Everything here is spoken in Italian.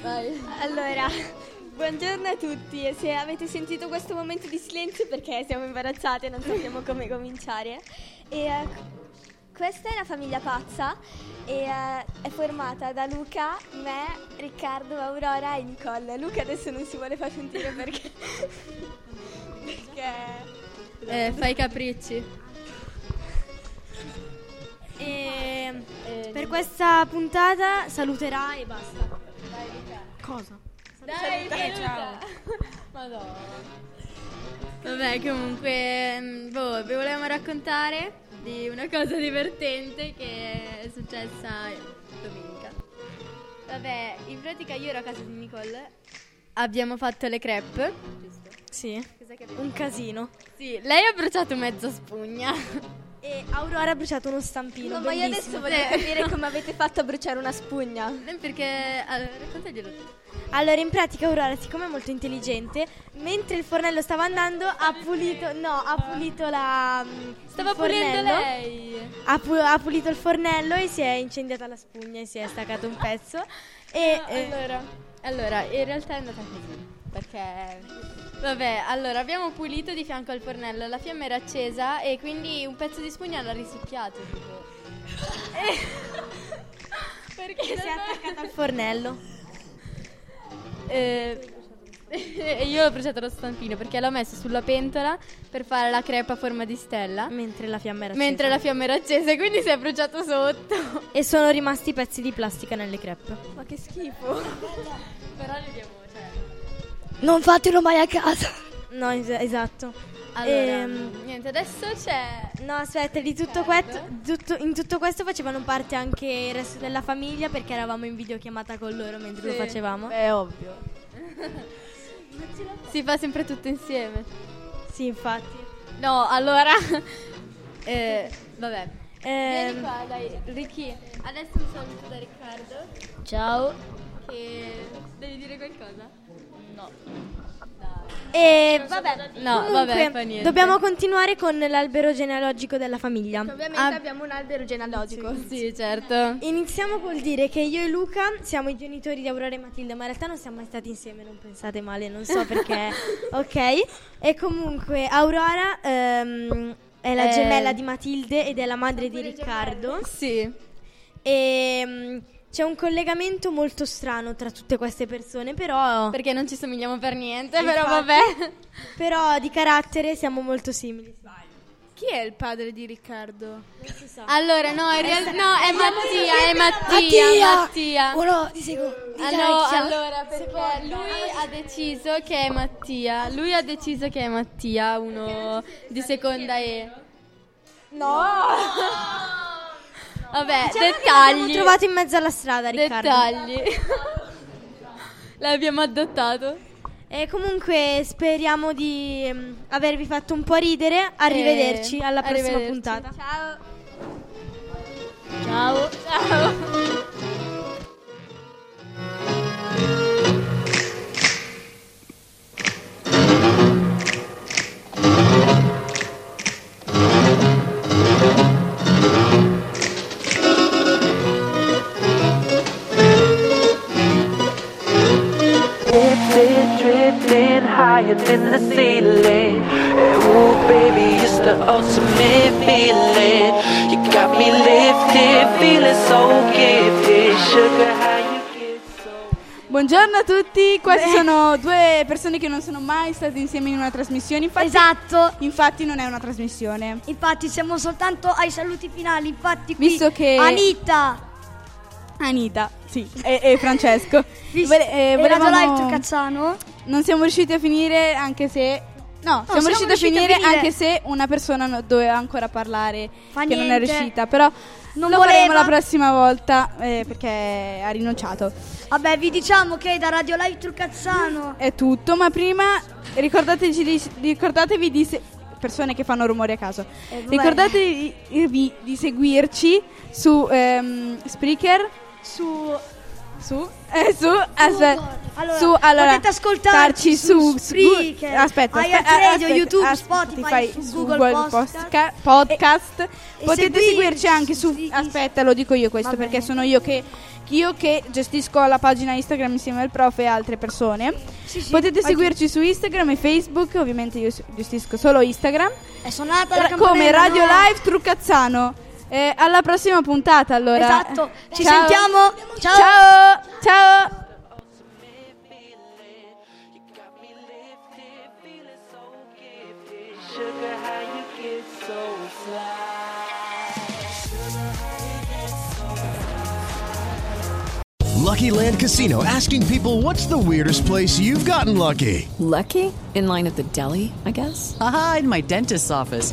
Allora, buongiorno a tutti e se avete sentito questo momento di silenzio perché siamo imbarazzate e non sappiamo come cominciare. E, eh, questa è la famiglia pazza e eh, è formata da Luca, me, Riccardo, Aurora e Nicole. Luca adesso non si vuole far sentire perché... perché... Eh, fai i capricci. E per questa puntata saluterà e basta. Cosa? Dai, ciao. Madonna. Vabbè, comunque, mm, boh, vi volevamo raccontare di una cosa divertente che è successa domenica. Vabbè, in pratica io ero a casa di Nicole. Abbiamo fatto le crepe. Giusto? Sì. Cos'è che abbiamo Un casino. Sì, lei ha bruciato mezza spugna. E Aurora ha bruciato uno stampino. No, ma io adesso voglio capire come avete fatto a bruciare una spugna. Perché, allora, raccontaglielo tu. Allora, in pratica Aurora, siccome è molto intelligente, mentre il fornello stava andando, ha pulito. No, ha pulito la. mm, Stava pulendo lei. Ha, pu- ha pulito il fornello e si è incendiata la spugna e si è staccato un pezzo. E. eh, allora, allora, in realtà è andata così. Perché. Vabbè, allora abbiamo pulito di fianco al fornello, la fiamma era accesa e quindi un pezzo di spugna l'ha risucchiato. Tipo. E- Perché si è attaccata al fornello. Eh, e io ho bruciato lo stampino perché l'ho messo sulla pentola per fare la crepa a forma di stella. Mentre la fiamma era Mentre accesa. la fiamma era accesa, e quindi si è bruciato sotto. E sono rimasti pezzi di plastica nelle crepe. Ma che schifo. Però li abbiamo, cioè. Non fatelo mai a casa. No, es- esatto. Allora, Ehm, niente, adesso c'è. No, aspetta, di tutto questo, tutto- in tutto questo facevano parte anche il resto della famiglia perché eravamo in videochiamata con loro mentre lo Sì. facevamo. È ovvio. Si fa sempre tutto insieme. Sì, infatti. No, allora. eh, vabbè. Vieni Ehm, qua, dai, Ricky. Adesso un saluto da Riccardo. Ciao. Che devi dire qualcosa? No. E vabbè, No, comunque, vabbè, fa niente. dobbiamo continuare con l'albero genealogico della famiglia. Ovviamente Ah, abbiamo un albero genealogico. Sì, certo. Iniziamo col dire che io e Luca siamo i genitori di Aurora e Matilda, ma in realtà non siamo mai stati insieme, non pensate male, non so perché. ok? E comunque Aurora ehm, è la Eh. gemella di Matilde ed è la madre di Riccardo. Sì. E mm, c'è un collegamento molto strano tra tutte queste persone, però, Perché non ci somigliamo per niente, però Infatti. vabbè. però di carattere siamo molto simili. Chi è il padre di Riccardo? Non si sa. Allora, no, in realtà no, è Mattia, è Mattia, Mattia. Uno, ti seguo. Ah, no, allora, perché lui ha deciso che è Mattia. Lui ha deciso che è Mattia, uno di seconda E. No. Vabbè, L'abbiamo dettagli. trovato in mezzo alla strada, Riccardo. Dettagli. L'abbiamo adottato. E comunque speriamo di mm, avervi fatto un po' ridere. Arrivederci alla prossima arrivederci. puntata. Ciao. It's the ultimate feeling. You got me lifted, feeling so gifted. Sugar, how you get so. Buongiorno a tutti, queste sono due persone che non sono mai state insieme in una trasmissione. Infatti, Esatto. Infatti non è una trasmissione. Infatti siamo soltanto ai saluti finali. Infatti qui Visto che- Anita Anita, sì, e, e Francesco. Vole- eh, e Radio volevamo- Live Cazzano. Non siamo riusciti a finire anche se... No, siamo, riusciti, a, finire finire. anche se una persona no- doveva ancora parlare Fa che non è niente. riuscita. Però Non lo faremo voleva. la prossima volta eh, perché ha rinunciato. Vabbè, vi diciamo che da Radio Live Trucazzano È tutto, ma prima ricordateci di, ricordatevi di... se- persone che fanno rumori a caso. Eh, vabbè. Ricordatevi di seguirci su ehm, Spreaker, su su, eh, su, aspetta, Allora, su, allora, potete ascoltarci starci su Spreaker, aspetta, iHeart aspetta, Radio, aspetta, YouTube, aspetta, Spotify, su su Google, Google Posca- Podcast. e Potete seguirci seguirci anche su, su- aspetta, lo dico io questo perché bene. sono io che io che gestisco la pagina Instagram insieme al prof e altre persone. Sì, sì, Potete seguirci su Instagram e Facebook, ovviamente io gestisco solo Instagram. È suonata la Ra- come Radio no? Live Truccazzano. Eh, alla prossima puntata allora. Esatto. Ci Ciao. sentiamo. Ciao. Ciao. Ciao. Lucky Land Casino asking people what's the weirdest place you've gotten lucky? Lucky? In line at the deli, I guess? Aha, in my dentist's office.